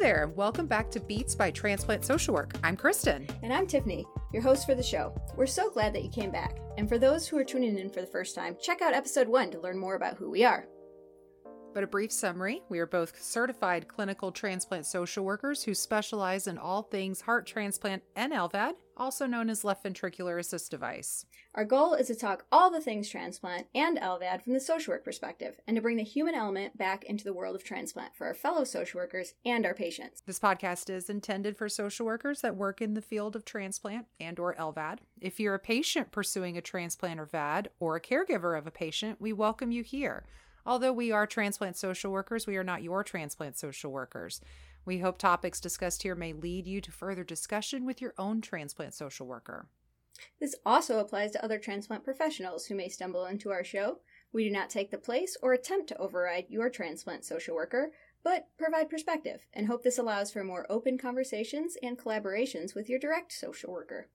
There, and welcome back to Beats by Transplant Social Work. I'm Kristin. And I'm Tiffany, your host for the show. We're so glad that you came back. And for those who are tuning in for the first time, check out episode one to learn more about who we are. But a brief summary we are both certified clinical transplant social workers who specialize in all things heart transplant and LVAD, also known as left ventricular assist device. Our goal is to talk all the things transplant and LVAD from the social work perspective and to bring the human element back into the world of transplant for our fellow social workers and our patients. This podcast is intended for social workers that work in the field of transplant and or LVAD. If you're a patient pursuing a transplant or VAD or a caregiver of a patient, we welcome you here. Although we are transplant social workers, we are not your transplant social workers. We hope topics discussed here may lead you to further discussion with your own transplant social worker. This also applies to other transplant professionals who may stumble into our show. We do not take the place or attempt to override your transplant social worker, but provide perspective and hope this allows for more open conversations and collaborations with your direct social worker.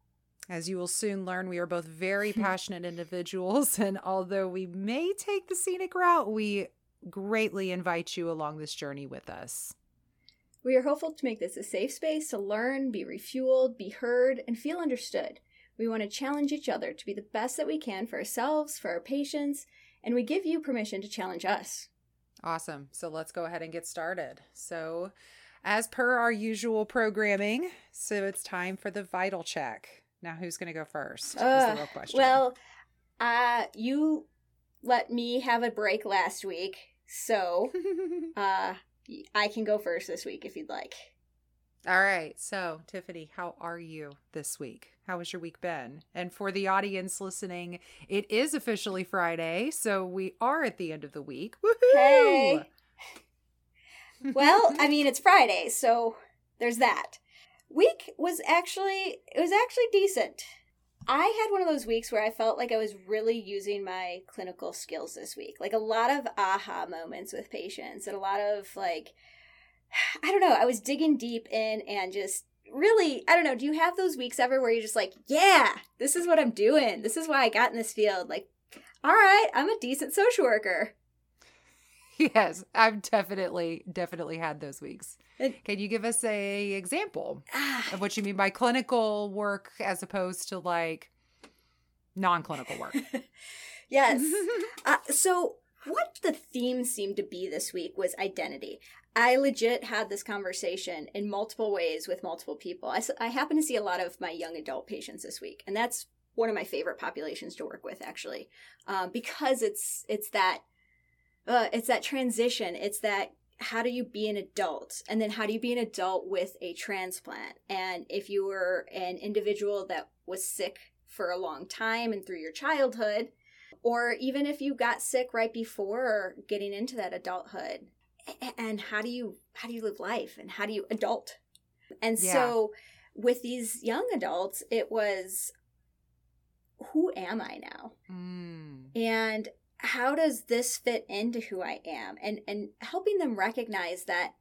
As you will soon learn, we are both very passionate individuals, and although we may take the scenic route, we greatly invite you along this journey with us. We are hopeful to make this a safe space to learn, be refueled, be heard, and feel understood. We want to challenge each other to be the best that we can for ourselves, for our patients, and we give you permission to challenge us. Awesome. So let's go ahead and get started. So, as per our usual programming, so it's time for the vital check. Now, who's going to go first? Uh, the real question. Well, uh, you let me have a break last week, so uh, I can go first this week if you'd like. All right. So, Tiffany, how are you this week? How has your week been? And for the audience listening, it is officially Friday, so we are at the end of the week. Woohoo! Hey. well, I mean, it's Friday, so there's that week was actually it was actually decent. I had one of those weeks where I felt like I was really using my clinical skills this week. Like a lot of aha moments with patients and a lot of like I don't know, I was digging deep in and just really, I don't know, do you have those weeks ever where you're just like, yeah, this is what I'm doing. This is why I got in this field. Like, all right, I'm a decent social worker. Yes, I've definitely definitely had those weeks. Can you give us a example ah. of what you mean by clinical work as opposed to like non-clinical work? yes. uh, so what the theme seemed to be this week was identity. I legit had this conversation in multiple ways with multiple people. I, I happen to see a lot of my young adult patients this week, and that's one of my favorite populations to work with, actually, um, because it's it's that uh, it's that transition. It's that how do you be an adult and then how do you be an adult with a transplant and if you were an individual that was sick for a long time and through your childhood or even if you got sick right before getting into that adulthood and how do you how do you live life and how do you adult and yeah. so with these young adults it was who am i now mm. and how does this fit into who I am? And and helping them recognize that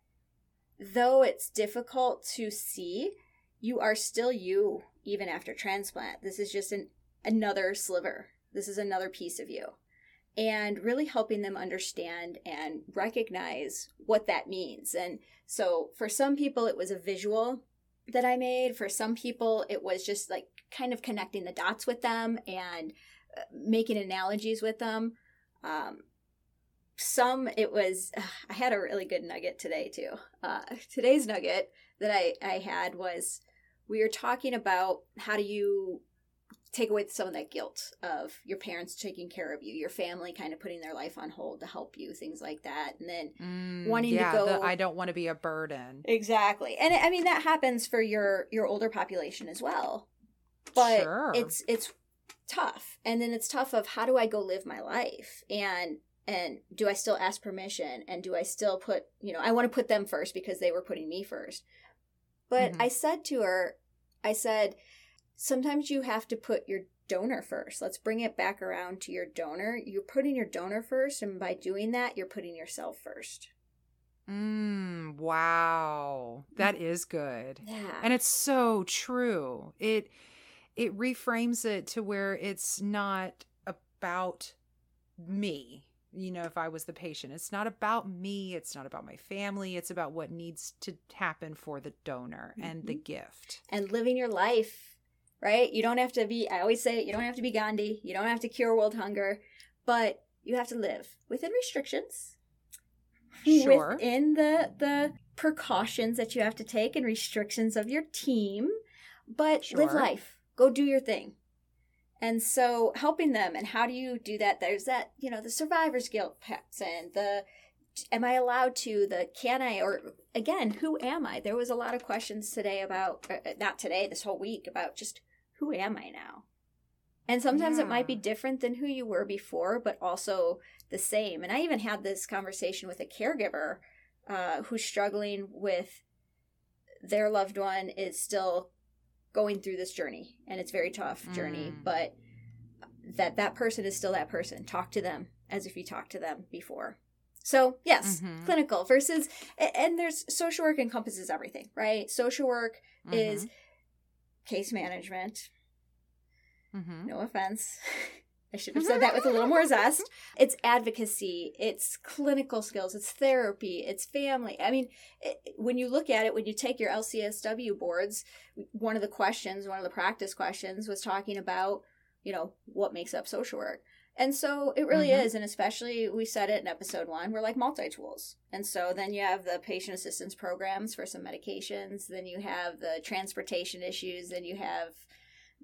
though it's difficult to see, you are still you even after transplant. This is just an another sliver. This is another piece of you. And really helping them understand and recognize what that means. And so for some people it was a visual that I made. For some people it was just like kind of connecting the dots with them and uh, making analogies with them um, some it was i had a really good nugget today too. Uh, today's nugget that I, I had was we were talking about how do you take away some of that guilt of your parents taking care of you your family kind of putting their life on hold to help you things like that and then mm, wanting yeah, to go the, i don't want to be a burden. Exactly and i mean that happens for your your older population as well. But sure. it's it's tough and then it's tough of how do i go live my life and and do i still ask permission and do i still put you know i want to put them first because they were putting me first but mm-hmm. i said to her i said sometimes you have to put your donor first let's bring it back around to your donor you're putting your donor first and by doing that you're putting yourself first Mm, wow. That is good. Yeah. And it's so true. It it reframes it to where it's not about me you know, if I was the patient. It's not about me, it's not about my family, it's about what needs to happen for the donor mm-hmm. and the gift. And living your life, right? You don't have to be, I always say, you don't have to be Gandhi, you don't have to cure world hunger, but you have to live within restrictions. Sure. Within the the precautions that you have to take and restrictions of your team, but sure. live life. Go do your thing. And so helping them and how do you do that? There's that, you know, the survivor's guilt pets and the am I allowed to the can I or again, who am I? There was a lot of questions today about uh, uh, not today, this whole week about just who am I now? And sometimes yeah. it might be different than who you were before, but also the same. And I even had this conversation with a caregiver uh, who's struggling with their loved one is still going through this journey and it's very tough journey mm. but that that person is still that person talk to them as if you talked to them before so yes mm-hmm. clinical versus and there's social work encompasses everything right social work mm-hmm. is case management mm-hmm. no offense I should have said that with a little more zest. It's advocacy, it's clinical skills, it's therapy, it's family. I mean, it, when you look at it, when you take your LCSW boards, one of the questions, one of the practice questions was talking about, you know, what makes up social work. And so it really mm-hmm. is. And especially, we said it in episode one, we're like multi tools. And so then you have the patient assistance programs for some medications, then you have the transportation issues, then you have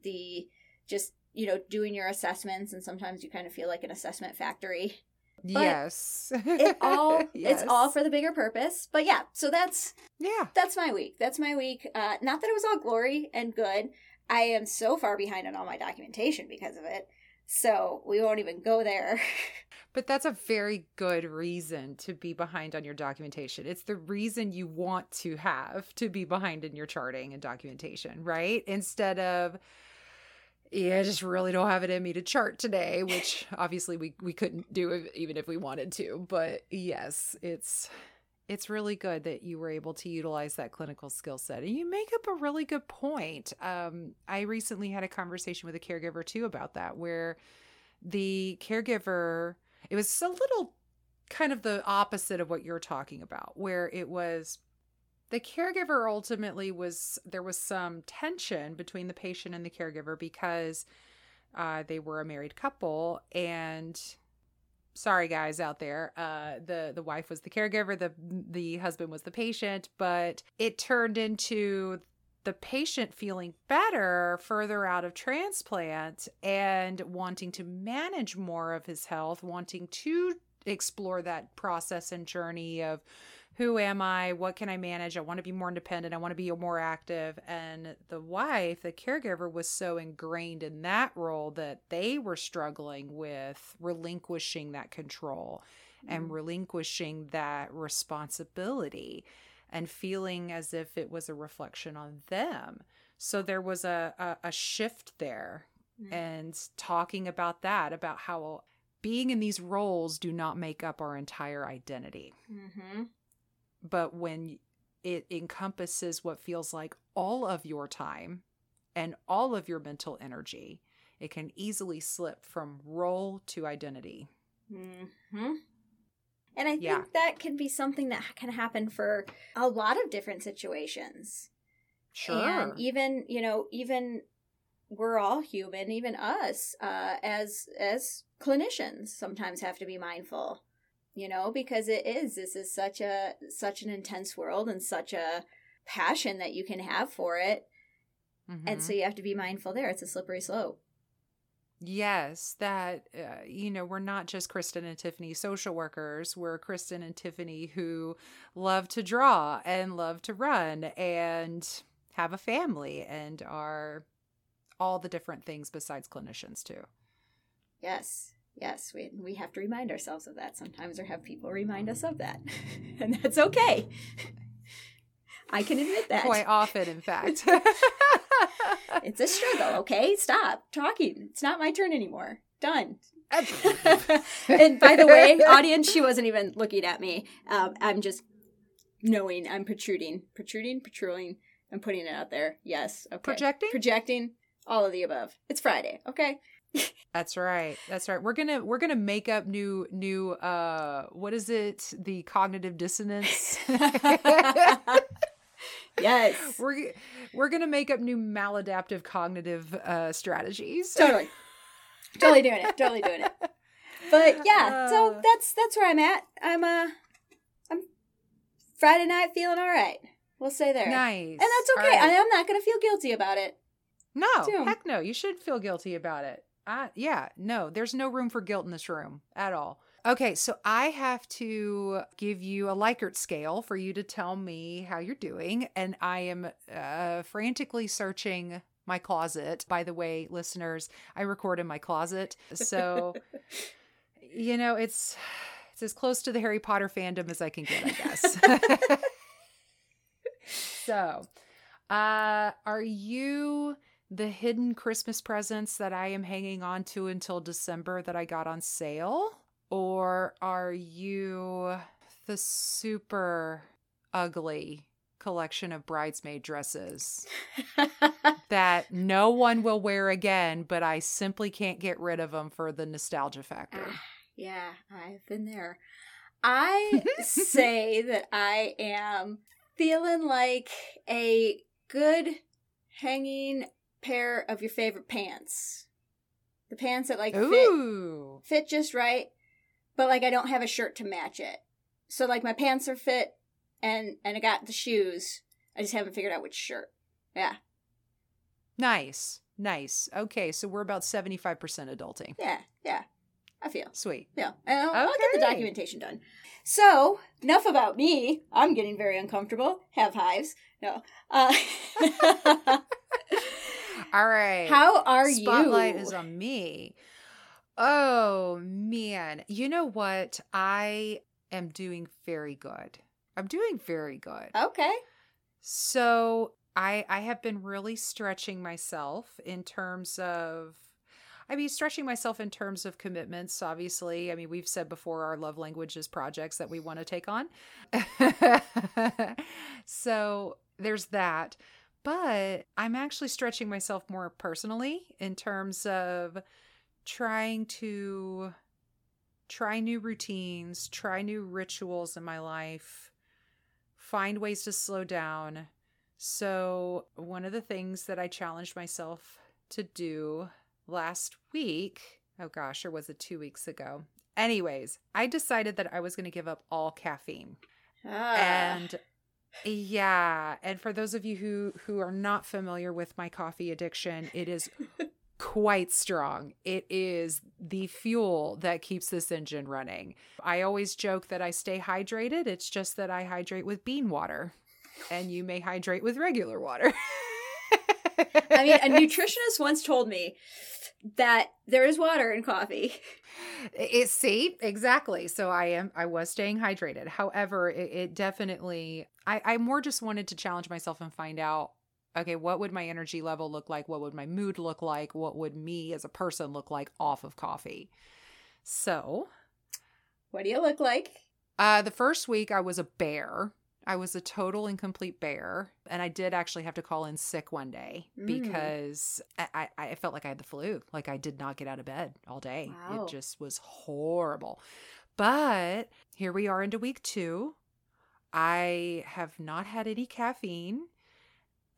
the just you know, doing your assessments, and sometimes you kind of feel like an assessment factory. But yes. it all yes. it's all for the bigger purpose. But yeah, so that's yeah. That's my week. That's my week. Uh not that it was all glory and good. I am so far behind on all my documentation because of it. So we won't even go there. But that's a very good reason to be behind on your documentation. It's the reason you want to have to be behind in your charting and documentation, right? Instead of yeah, I just really don't have it in me to chart today, which obviously we we couldn't do even if we wanted to. But yes, it's it's really good that you were able to utilize that clinical skill set. And you make up a really good point. Um, I recently had a conversation with a caregiver too about that, where the caregiver it was a little kind of the opposite of what you're talking about, where it was the caregiver ultimately was there was some tension between the patient and the caregiver because uh, they were a married couple and sorry guys out there uh, the the wife was the caregiver the the husband was the patient but it turned into the patient feeling better further out of transplant and wanting to manage more of his health wanting to explore that process and journey of who am I? What can I manage? I want to be more independent. I want to be more active. And the wife, the caregiver, was so ingrained in that role that they were struggling with relinquishing that control mm-hmm. and relinquishing that responsibility and feeling as if it was a reflection on them. So there was a, a, a shift there mm-hmm. and talking about that, about how being in these roles do not make up our entire identity. Mm-hmm but when it encompasses what feels like all of your time and all of your mental energy, it can easily slip from role to identity. Mm-hmm. And I think yeah. that can be something that can happen for a lot of different situations. Sure. And even, you know, even we're all human, even us, uh, as as clinicians sometimes have to be mindful you know because it is this is such a such an intense world and such a passion that you can have for it. Mm-hmm. and so mm-hmm. you have to be mindful there. It's a slippery slope. Yes that uh, you know we're not just kristin and tiffany social workers. We're kristin and tiffany who love to draw and love to run and have a family and are all the different things besides clinicians too. Yes Yes, we, we have to remind ourselves of that sometimes or have people remind us of that. and that's okay. I can admit that. Quite often, in fact. it's a struggle, okay? Stop talking. It's not my turn anymore. Done. and by the way, audience, she wasn't even looking at me. Um, I'm just knowing I'm protruding, protruding, protruding. I'm putting it out there. Yes. Okay. Projecting? Projecting. All of the above. It's Friday, okay? That's right. That's right. We're gonna we're gonna make up new new uh what is it? The cognitive dissonance. yes. we're we're gonna make up new maladaptive cognitive uh strategies. Totally. totally doing it. Totally doing it. But yeah, so Uh. that's that's where I'm at. I'm uh I'm Friday night feeling all right. We'll say there. Nice. And that's okay. right. I am not gonna feel guilty about it. No, Zoom. heck no. You should feel guilty about it. Uh, yeah, no, there's no room for guilt in this room at all. Okay, so I have to give you a Likert scale for you to tell me how you're doing. And I am uh, frantically searching my closet. By the way, listeners, I record in my closet. So, you know, it's. It's as close to the Harry Potter fandom as I can get, I guess. so, uh, are you the hidden Christmas presents that I am hanging on to until December that I got on sale? Or are you the super ugly collection of bridesmaid dresses that no one will wear again, but I simply can't get rid of them for the nostalgia factor? Ah, yeah, I've been there. I say that I am feeling like a good hanging pair of your favorite pants. The pants that like fit Ooh. fit just right, but like I don't have a shirt to match it. So like my pants are fit and and I got the shoes. I just haven't figured out which shirt. Yeah. Nice. Nice. Okay, so we're about 75% adulting. Yeah. Yeah. I feel. Sweet. Yeah. And I'll, I'll get the documentation done. So, enough about me. I'm getting very uncomfortable. Have hives. No. Uh, All right. how are Spotlight you? Spotlight is on me. Oh man. You know what? I am doing very good. I'm doing very good. okay. So I I have been really stretching myself in terms of I mean stretching myself in terms of commitments obviously. I mean we've said before our love languages projects that we want to take on. so there's that. But I'm actually stretching myself more personally in terms of trying to try new routines, try new rituals in my life, find ways to slow down. So, one of the things that I challenged myself to do last week, oh gosh, or was it two weeks ago? Anyways, I decided that I was going to give up all caffeine. Ah. And yeah, and for those of you who who are not familiar with my coffee addiction, it is quite strong. It is the fuel that keeps this engine running. I always joke that I stay hydrated. It's just that I hydrate with bean water, and you may hydrate with regular water. I mean, a nutritionist once told me that there is water in coffee. It see exactly. So I am. I was staying hydrated. However, it, it definitely. I I more just wanted to challenge myself and find out. Okay, what would my energy level look like? What would my mood look like? What would me as a person look like off of coffee? So, What do you look like? uh, the first week I was a bear. I was a total and complete bear, and I did actually have to call in sick one day Mm. because I, I, felt like I had the flu. Like I did not get out of bed all day. Wow. It just was horrible. But here we are into week two. I have not had any caffeine,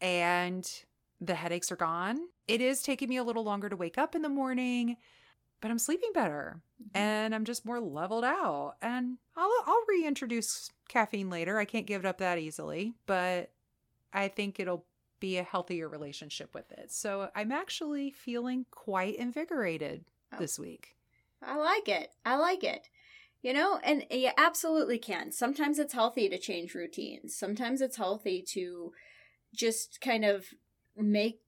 and the headaches are gone. It is taking me a little longer to wake up in the morning, but I'm sleeping better mm-hmm. and I'm just more leveled out. And I'll I'll reintroduce caffeine later. I can't give it up that easily, but I think it'll be a healthier relationship with it. So I'm actually feeling quite invigorated Oh. this week. I like it. I like it. You know, and you absolutely can. Sometimes it's healthy to change routines. Sometimes it's healthy to just kind of make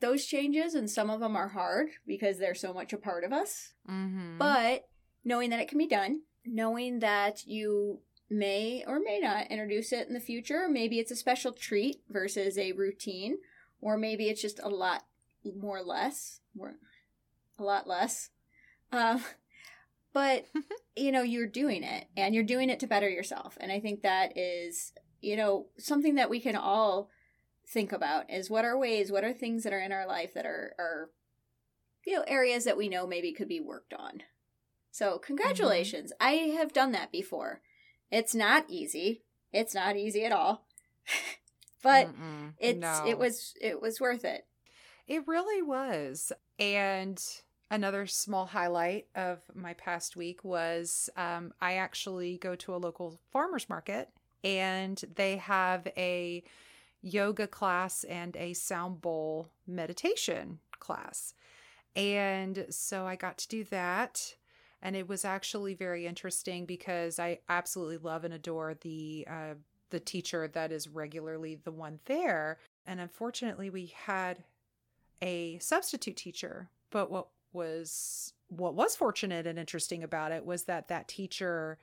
those changes, and some of them are hard because they're so much a part of us. Mm-hmm. But knowing that it can be done, knowing that you may or may not introduce it in the future, maybe it's a special treat versus a routine, or maybe it's just a lot more less, more, a lot less. Um, but you know, you're doing it, and you're doing it to better yourself, and I think that is, you know, something that we can all think about is what are ways, what are things that are in our life that are are you know, areas that we know maybe could be worked on. So, congratulations. Mm-hmm. I have done that before. It's not easy. It's not easy at all. but Mm-mm, it's no. it was it was worth it. It really was. And another small highlight of my past week was um, I actually go to a local farmers market and they have a yoga class and a sound bowl meditation class. And so I got to do that. And it was actually very interesting because I absolutely love and adore the uh, the teacher that is regularly the one there. And unfortunately, we had a substitute teacher. But what was what was fortunate and interesting about it was that that teacher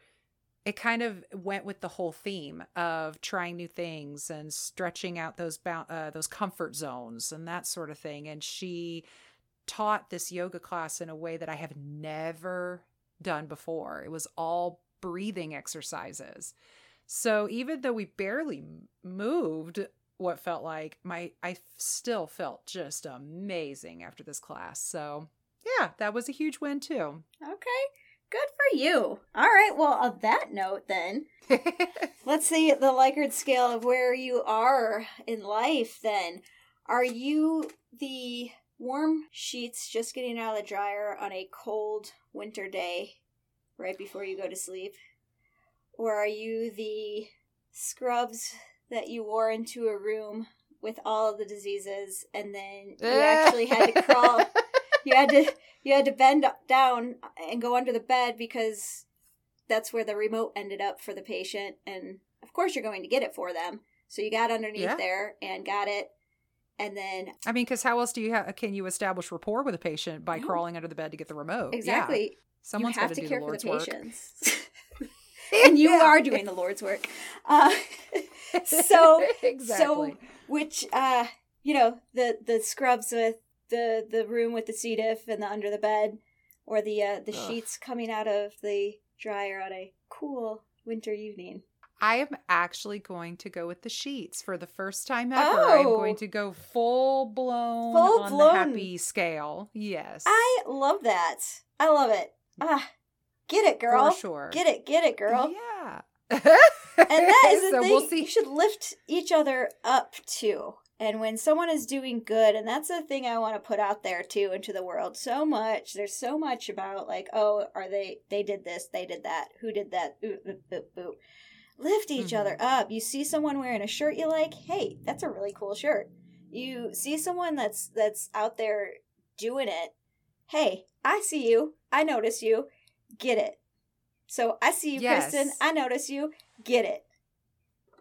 it kind of went with the whole theme of trying new things and stretching out those uh, those comfort zones and that sort of thing. And she taught this yoga class in a way that I have never done before. It was all breathing exercises. So even though we barely moved what felt like my I still felt just amazing after this class. So yeah that was a huge win too okay Good for you. All right. Well, on that note, then, let's see the Likert scale of where you are in life. Then, are you the warm sheets just getting out of the dryer on a cold winter day right before you go to sleep? Or are you the scrubs that you wore into a room with all of the diseases and then you actually had to crawl you had to you had to bend down and go under the bed because that's where the remote ended up for the patient and of course you're going to get it for them so you got underneath yeah. there and got it and then i mean because how else do you have can you establish rapport with a patient by no. crawling under the bed to get the remote exactly yeah. someone's you have to care the for the patients and you yeah. are doing the lord's work uh, so exactly. so which uh you know the the scrubs with the the room with the C diff and the under the bed, or the uh, the Ugh. sheets coming out of the dryer on a cool winter evening. I am actually going to go with the sheets for the first time ever. Oh, I'm going to go full blown full on blown. the happy scale. Yes. I love that. I love it. Ah, get it, girl. For sure. Get it, get it, girl. Yeah. and that is the so thing. We'll see. You should lift each other up too. And when someone is doing good, and that's the thing I want to put out there too into the world. So much, there's so much about like, oh, are they? They did this, they did that. Who did that? Ooh, ooh, ooh. Lift each mm-hmm. other up. You see someone wearing a shirt you like, hey, that's a really cool shirt. You see someone that's that's out there doing it. Hey, I see you. I notice you. Get it. So I see you, yes. Kristin. I notice you. Get it.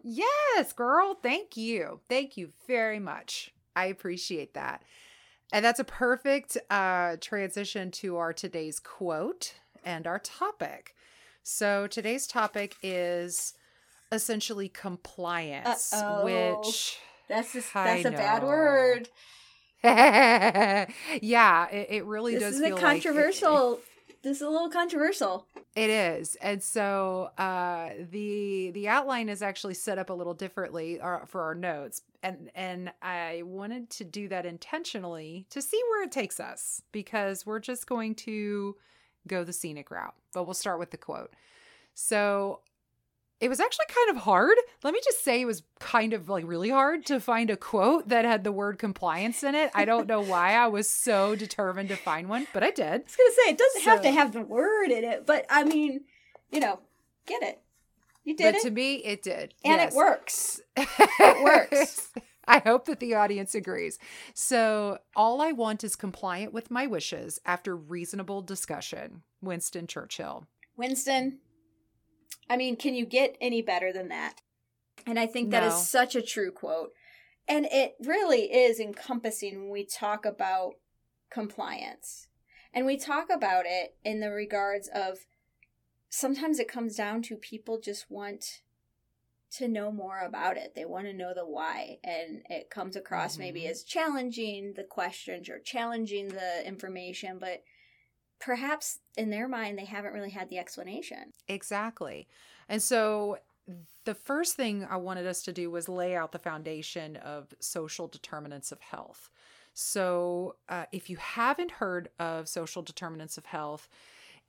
Yes, girl. Thank you. Thank you very much. I appreciate that. And that's a perfect uh, transition to our today's quote and our topic. So today's topic is essentially compliance, Uh-oh. which that's just, that's a bad word. yeah, it, it really this does. This is a controversial like this is a little controversial. It is, and so uh, the the outline is actually set up a little differently uh, for our notes, and and I wanted to do that intentionally to see where it takes us because we're just going to go the scenic route. But we'll start with the quote. So it was actually kind of hard. Let me just say it was kind of like really hard to find a quote that had the word compliance in it. I don't know why I was so determined to find one, but I did. I was going to say, it doesn't so, have to have the word in it, but I mean, you know, get it. You did but it. to me, it did. And yes. it works. it works. I hope that the audience agrees. So, all I want is compliant with my wishes after reasonable discussion. Winston Churchill. Winston, I mean, can you get any better than that? And I think that no. is such a true quote. And it really is encompassing when we talk about compliance. And we talk about it in the regards of sometimes it comes down to people just want to know more about it. They want to know the why. And it comes across mm-hmm. maybe as challenging the questions or challenging the information, but perhaps in their mind they haven't really had the explanation. Exactly. And so the first thing I wanted us to do was lay out the foundation of social determinants of health. So, uh, if you haven't heard of social determinants of health,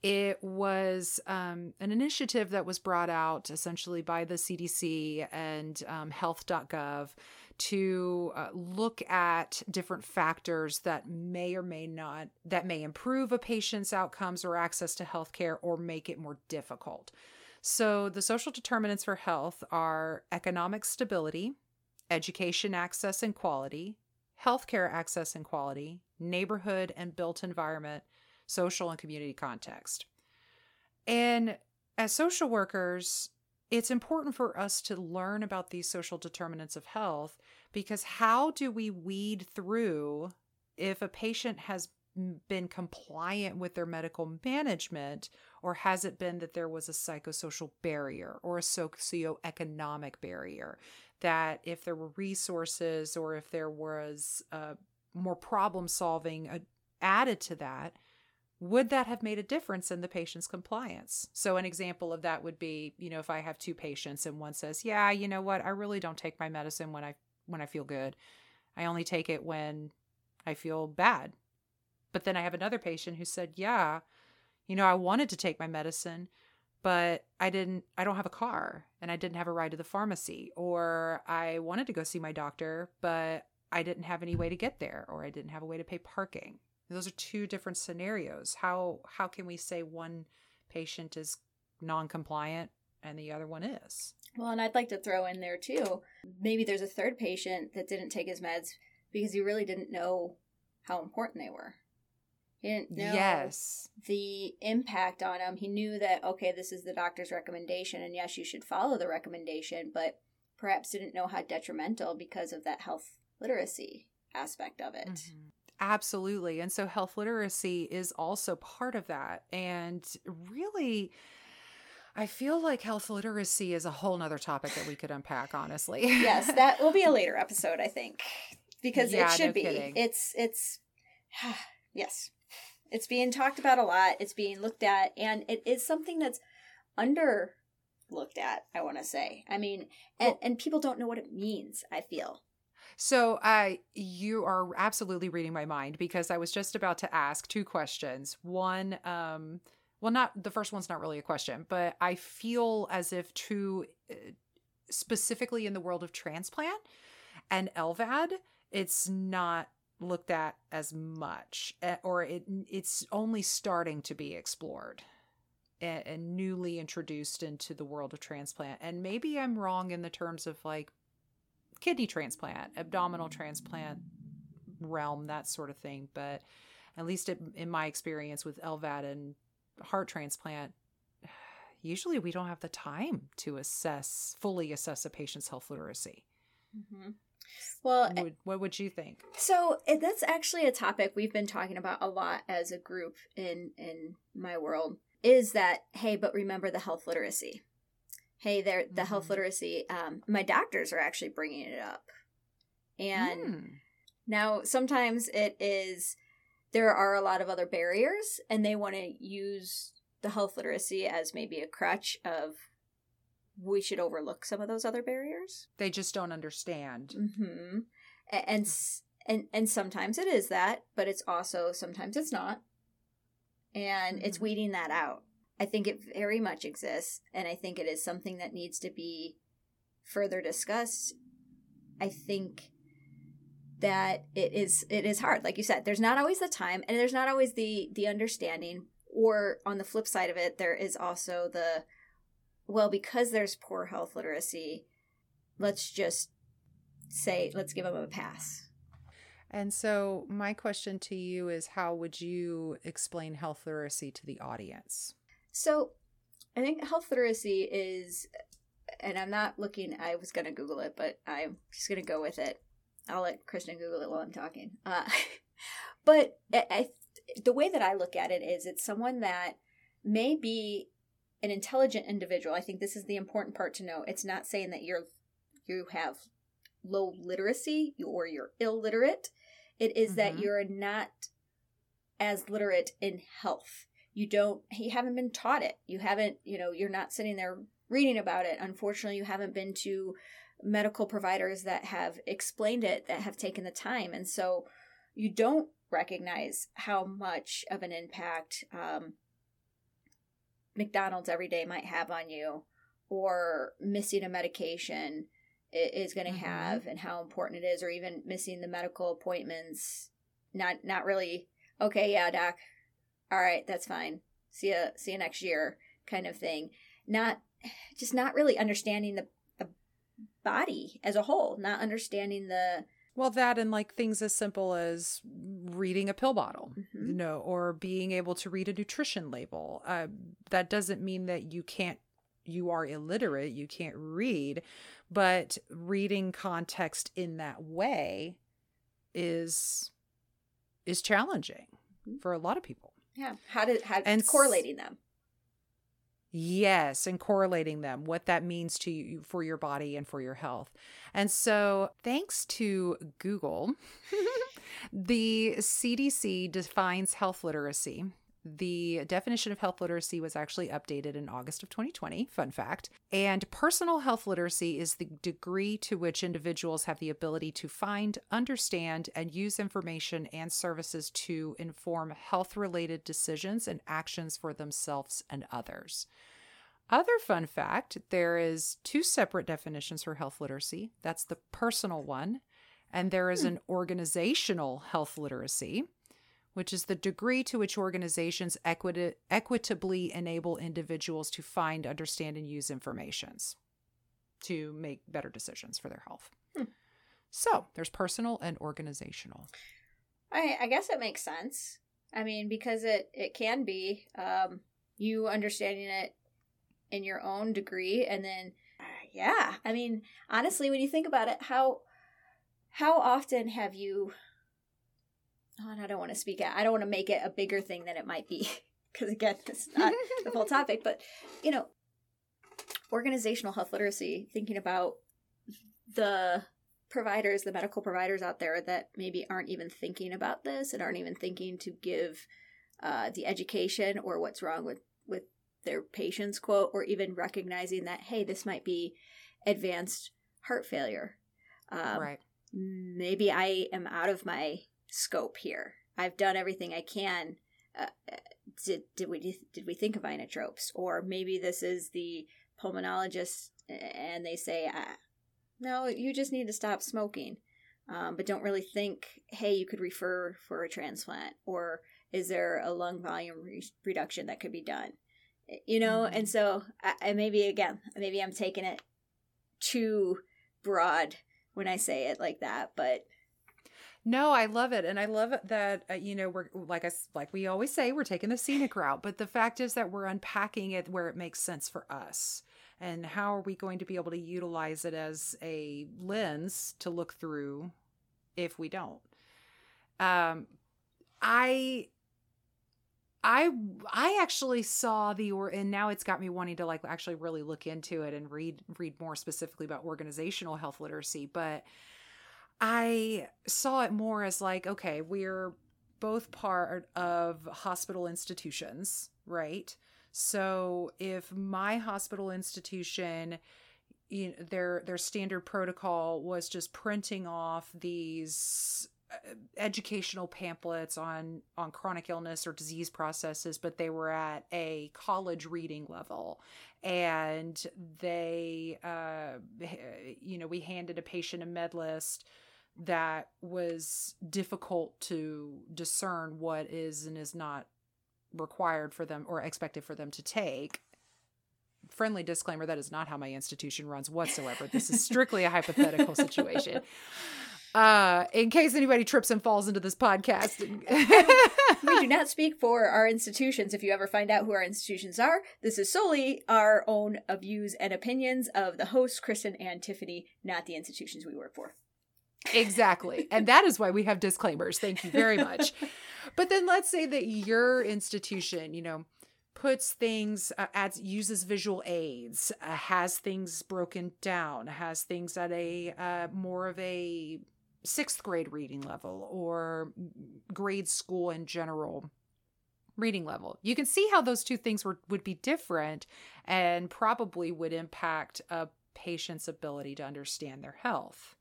it was um, an initiative that was brought out essentially by the CDC and um, health.gov to uh, look at different factors that may or may not that may improve a patient's outcomes or access to healthcare or make it more difficult. So the social determinants for health are economic stability, education access and quality, healthcare access and quality, neighborhood and built environment, social and community context. And as social workers, it's important for us to learn about these social determinants of health because how do we weed through if a patient has been compliant with their medical management or has it been that there was a psychosocial barrier or a socioeconomic barrier? That if there were resources or if there was uh, more problem solving uh, added to that would that have made a difference in the patient's compliance? So, an example of that would be, you know, if I have two patients and one says, "Yeah, you know what? I really don't take my medicine when I when I feel good. I only take it when I feel bad." But then I have another patient who said, "Yeah, you know, I wanted to take my medicine, but I didn't I don't have a car and I didn't have a ride to the pharmacy or I wanted to go see my doctor, but I didn't have any way to get there or I didn't have a way to pay parking." Those are two different scenarios. How how can we say one patient is non-compliant and the other one is? Well, and I'd like to throw in there too. Maybe there's a third patient that didn't take his meds because he really didn't know how important they were. He didn't know yes. the impact on him. He knew that okay, this is the doctor's recommendation, and yes, you should follow the recommendation, but perhaps didn't know how detrimental because of that health literacy aspect of it. Mm-hmm. Absolutely. And so health literacy is also part of that. And really, I feel like health literacy is a whole nother topic that we could unpack, honestly. yes, that will be a later episode, I think. Because yeah, it should no be. Kidding. It's it's yes. It's being talked about a lot. It's being looked at and it is something that's under looked at, I want to say. I mean, and, well, and people don't know what it means, I feel. So, uh, you are absolutely reading my mind because I was just about to ask two questions. One, um, well, not the first one's not really a question, but I feel as if to uh, specifically in the world of transplant and LVAD, it's not looked at as much, eh, or it it's only starting to be explored and newly introduced into the world of transplant. And maybe I'm wrong in the terms of like kidney transplant, abdominal transplant realm, that sort of thing. But at least it, in my experience with LVAD and heart transplant, usually we don't have the time to assess, fully assess a patient's health literacy. Mm-hmm. Well, what would, what would you think? So that's actually a topic we've been talking about a lot as a group in in my world. Is that hey, but remember the health literacy hey there the mm-hmm. health literacy um, my doctors are actually bringing it up and mm. now sometimes it is there are a lot of other barriers and they want to use the health literacy as maybe a crutch of we should overlook some of those other barriers they just don't understand mm-hmm. and and and sometimes it is that but it's also sometimes it's not and mm-hmm. it's weeding that out I think it very much exists, and I think it is something that needs to be further discussed. I think that it is it is hard. Like you said there's not always the time and there's not always the the understanding or on the flip side of it there is also the well because there's poor health literacy let's just say let's give them a pass. And so my question to you is how would you explain health literacy to the audience so I think health literacy is, and I'm not looking, I was going to Google it, but I'm just going to go with it. I'll let Kristin Google it while I'm talking. Uh, but I, I, the way that I look at it is it's someone that may be an intelligent individual. I think this is the important part to know. It's not saying that you're you have low literacy or you're illiterate. It is mm-hmm. that you're not as literate in health you don't you haven't been taught it you haven't you know you're not sitting there reading about it unfortunately you haven't been to medical providers that have explained it that have taken the time and so you don't recognize how much of an impact um, McDonald's every day might have on you, or missing a medication is going to mm-hmm. have, and how important it is, or even missing the medical appointments. Not not really. Okay, yeah, doc. All right, that's fine. See you see you next year, kind of thing. Not just not really understanding the, the body as a whole, not understanding the well, that and like things as simple as reading a pill bottle, mm-hmm. you know, or being able to read a nutrition label. Uh, that doesn't mean that you can't, you are illiterate, you can't read, but reading context in that way is is challenging mm-hmm. for a lot of people. Yeah, how did how and correlating them? Yes, and correlating them, what that means to you for your body and for your health. And so, thanks to Google, the CDC defines health literacy. The definition of health literacy was actually updated in August of 2020, fun fact. And personal health literacy is the degree to which individuals have the ability to find, understand, and use information and services to inform health related decisions and actions for themselves and others. Other fun fact there is two separate definitions for health literacy. That's the personal one, and there is hmm. an organizational health literacy, which is the degree to which organizations equit- equitably enable individuals to find, understand, and use informations to make better decisions for their health. Hmm. So there's personal and organizational. I, I guess it makes sense. I mean, because it, it can be um, you understanding it in your own degree and then yeah i mean honestly when you think about it how how often have you oh, and i don't want to speak out. i don't want to make it a bigger thing than it might be because again it's not the full topic but you know organizational health literacy thinking about the providers the medical providers out there that maybe aren't even thinking about this and aren't even thinking to give uh, the education or what's wrong with with their patients quote or even recognizing that hey this might be advanced heart failure um, right maybe i am out of my scope here. I've done everything i can uh, did, did we did we think of inotropes? Or maybe this is the pulmonologist and they say ah, no you just need to stop smoking. Um, but don't really think hey you could refer for a transplant or is there a lung volume re- reduction that could be done? You know mm-hmm. and so I, I maybe again maybe i'm taking it too broad when i say it like that but no, I love it, and I love that uh, you know we're like I like we always say we're taking the scenic route, but the fact is that we're unpacking it where it makes sense for us, and how are we going to be able to utilize it as a lens to look through if we don't. Um, I I I actually saw the or and now it's got me wanting to like actually really look into it and read read more specifically about organizational health literacy, but I saw it more as like okay, we're both part of hospital institutions, right? So if my hospital institution you know, their their standard protocol was just printing off these uh, educational pamphlets on on chronic illness or disease processes but they were at a college reading level and they uh you know we handed a patient a med list that was difficult to discern what is and is not required for them or expected for them to take. Friendly disclaimer that is not how my institution runs whatsoever. This is strictly a hypothetical situation. Uh in case anybody trips and falls into this podcast. We do not speak for our institutions. If you ever find out who our institutions are this is solely our own views and opinions of the hosts kristin and tiffany not the institutions we work for exactly and that is why we have disclaimers thank you very much but then let's say that your institution you know puts things uh, adds uses visual aids uh, has things broken down has things at a uh, more of a sixth grade reading level or grade school in general reading level. You can see how those two things were, would be different and probably would impact a patient's ability to understand their health.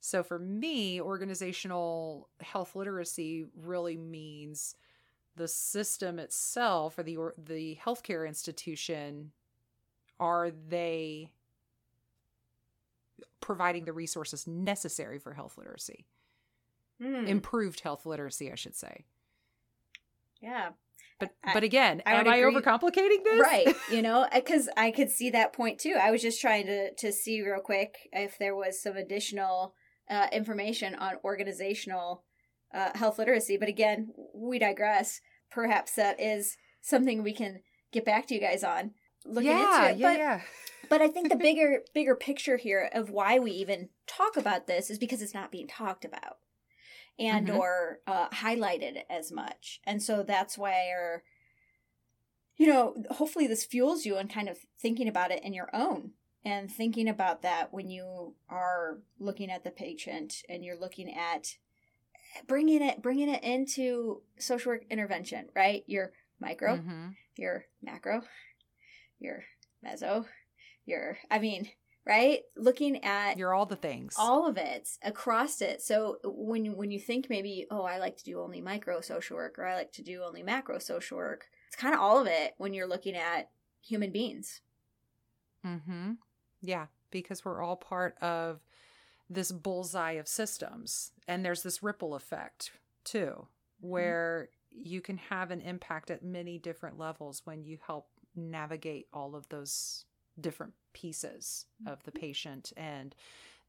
So for me, organizational health literacy really means the system itself or the or the healthcare institution are they providing the resources necessary for health literacy? Hmm. Improved health literacy, I should say. yeah. But I- but again, I am I agree. overcomplicating this? right you know because i could see that point too i was just trying to to see real quick if there was some additional uh, information on organizational uh, health literacy but again we digress perhaps that is something we can get back to you guys on looking yeah, into it yeah, but yeah. but i think the bigger bigger picture here of why we even talk about this is because it's not being talked about and Mhm. or uh, highlighted as much and so that's where you know hopefully this fuels you in kind of thinking about it in your own and thinking about that when you are looking at the patient and you're looking at bringing it bringing it into social work intervention right your micro Mhm. your macro, your meso, your I mean, right? Looking at You're all the things. all of it across it. So when you when you think maybe, oh, I like to do only micro social work or I like to do only macro social work, it's kind of all of it when you're looking at human beings. Mm-hmm. Yeah, because we're all part of this bullseye of systems. And there's this ripple effect too, mm-hmm. where you can have an impact at many different levels when you help navigate all of those different pieces of the mm-hmm. patient and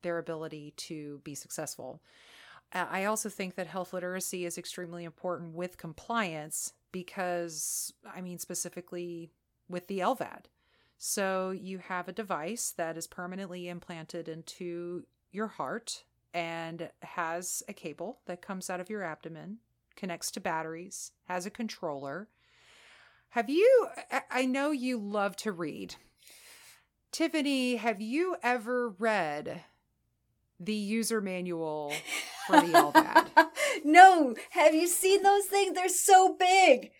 their ability to be successful. I also think that health literacy is extremely important with compliance because, I mean, specifically with the LVAD. So you have a device that is permanently implanted into your heart and has a cable that comes out of your abdomen, connects to batteries, has a controller. Have you, I- know you love to read. Tiffany, have you ever read the user manual for the LVAD? no, have you seen those things? They're so big.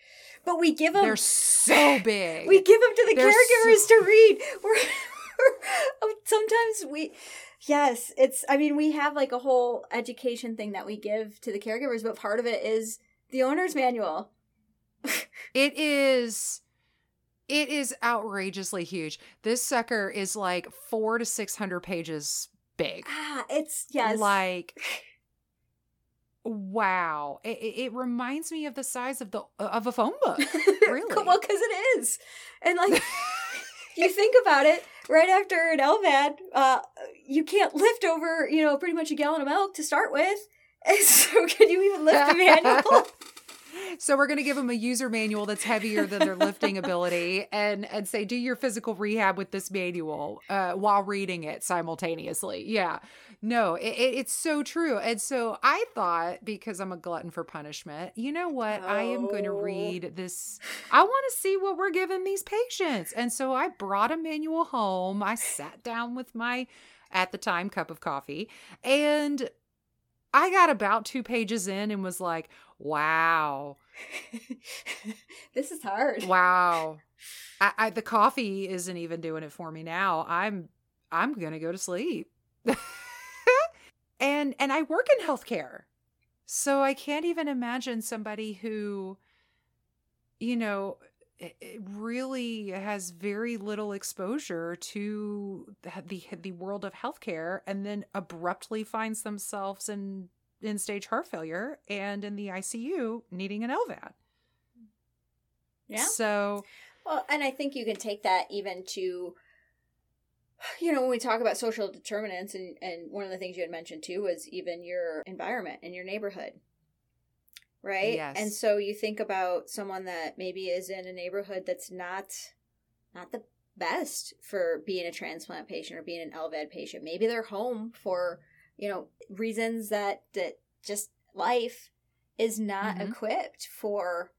But we give them They're so big. we give them to the They're caregivers so- to read we're, we're- sometimes we yes it's i mean we have like a whole education thing that we give to the caregivers but part of it is the owner's manual It is it is outrageously huge. This sucker is like 4 to 600 pages big. ah it's yes Like wow. It, it reminds me of the size of the of a phone book. really? well because it is and like you think about it right after an lvad uh you can't lift over you know pretty much a gallon of milk to start with and so can you even lift the manual So we're going to give them a user manual that's heavier than their lifting ability, and and say do your physical rehab with this manual uh, while reading it simultaneously. Yeah, no, it, it, it's so true. And so I thought because I'm a glutton for punishment, you know what? I am going to Oh. read this. I want to see what we're giving these patients, and so I brought a manual home. I sat down with my at the time cup of coffee and I got about two pages in and was like, wow, this is hard wow. I, I the coffee isn't even doing it for me now. I'm I'm gonna go to sleep. and and I work in healthcare. So I can't even imagine somebody who, you know, really has very little exposure to the the, the world of healthcare and then abruptly finds themselves in end stage heart failure and in the ICU needing an LVAD. yeah So Well, and I think you can take that even to, you know, when we talk about social determinants, and, and one of the things you had mentioned too was even your environment and your neighborhood. Right? Yes. And so you think about someone that maybe is in a neighborhood that's not not the best for being a transplant patient or being an LVAD patient. Maybe they're home for, you know, reasons that that just life is not Mhm. equipped for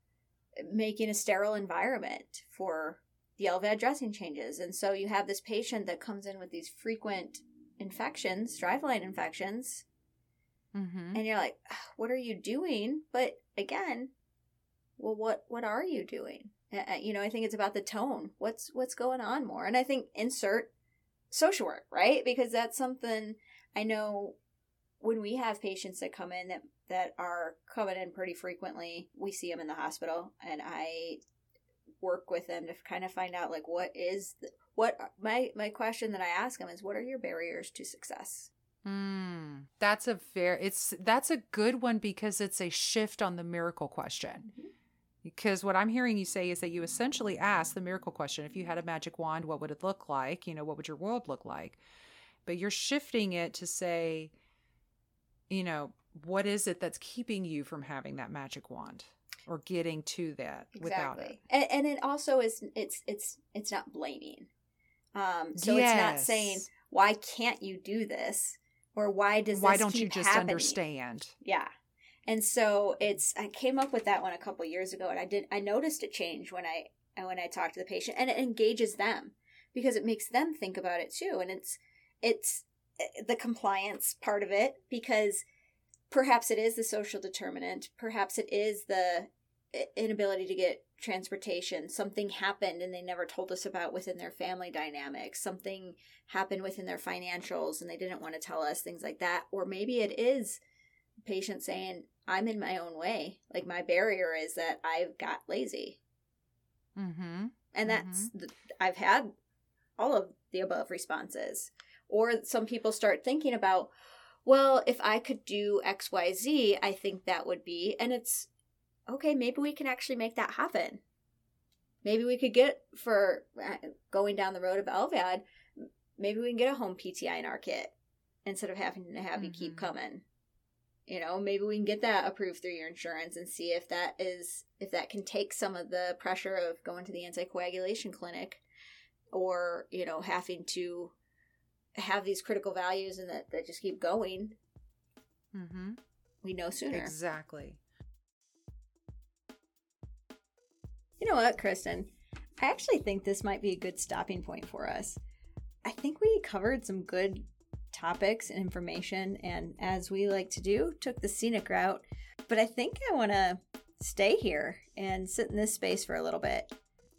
making a sterile environment for the LVAD dressing changes. And so you have this patient that comes in with these frequent infections, driveline infections, mhm. and you're like, "Ah, "What are you doing?" But again, well, what what are you doing? Uh, you know, I think it's about the tone. What's what's going on more? And I think insert social work, right? Because that's something I know when we have patients that come in that that are coming in pretty frequently, we see them in the hospital, and I work with them to kind of find out like what is the, what my my question that I ask them is what are your barriers to success? Mm, that's a fair. It's that's a good one because it's a shift on the miracle question. Mm-hmm. Because what I'm hearing you say is that you essentially ask the miracle question: if you had a magic wand, what would it look like? You know, what would your world look like? But you're shifting it to say, you know, what is it that's keeping you from having that magic wand? or getting to that exactly. without it. And, and, it also is it's it's it's not blaming. Um, so yes. it's not saying why can't you do this or why does why don't you just happening? understand? Yeah. And so it's I came up with that one a couple years ago and I did I noticed a change when I when I talked to the patient and it engages them because it makes them think about it too and it's it's eh, the compliance part of it because perhaps it is the social determinant perhaps it is the inability to get transportation. Something happened and they never told us about within their family dynamics. Something happened within their financials and they didn't want to tell us things like that. Or maybe it is patient saying i'm in my own way. Like my barrier is that i've got lazy. Mm-hmm. and that's mm-hmm. i've had all of the above responses or some people start thinking about well if i could do xyz i think that would be and it's okay, maybe we can actually make that happen. Maybe we could get for uh, going down the road of LVAD, maybe we can get a home PT INR kit instead of having to have mm-hmm. you keep mm-hmm. coming. You know, maybe we can get that approved through your insurance and see if that is if that can take some of the pressure of going to the anticoagulation clinic or, you know, having to have these critical values and that, that just keep going. Mm-hmm. We know sooner. Exactly. You know what, Kristin? I actually think this might be a good stopping point for us. I think we covered some good topics and information, and as we like to do, took the scenic route. But I think I want to stay here and sit in this space for a little bit.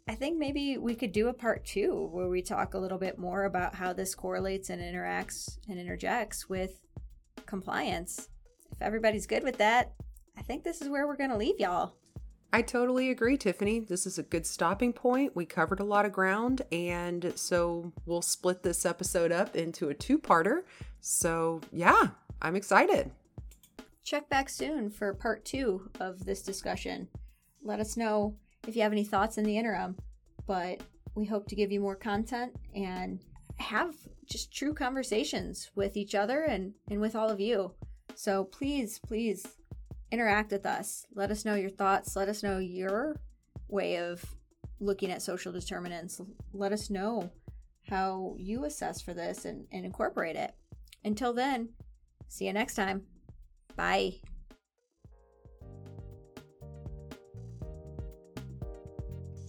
I think maybe we could do a part two where we talk a little bit more about how this correlates and interacts and interjects with compliance. If everybody's good with that, I think this is where we're going to leave y'all. I totally agree, Tiffany. This is a good stopping point. We covered a lot of ground, and so we'll split this episode up into a two parter. So, yeah, I'm excited. Check back soon for part two of this discussion. Let us know if you have any thoughts in the interim, but we hope to give you more content and have just true conversations with each other and, and with all of you. So, please, please interact with us. Let us know your thoughts. Let us know your way of looking at social determinants. Let us know how you assess for this and, and incorporate it. Until then, see you next time. Bye.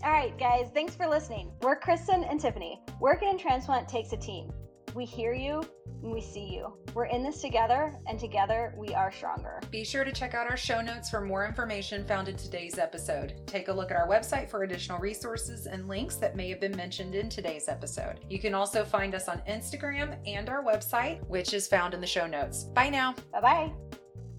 All right, guys, thanks for listening. We're Kristin and Tiffany. Working in transplant takes a team. We hear you and we see you. We're in this together, and together we are stronger. Be sure to check out our show notes for more information found in today's episode. Take a look at our website for additional resources and links that may have been mentioned in today's episode. You can also find us on Instagram and our website, which is found in the show notes. Bye now. Bye bye.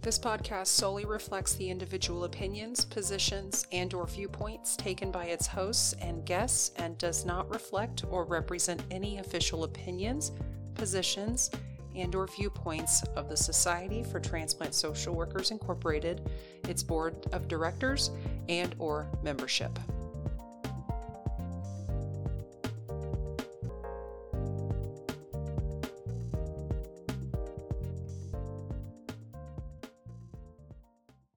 This podcast solely reflects the individual opinions, positions, and or viewpoints taken by its hosts and guests and does not reflect or represent any official opinions, positions, and or viewpoints of the Society for Transplant Social Workers Incorporated, its board of directors, and or membership.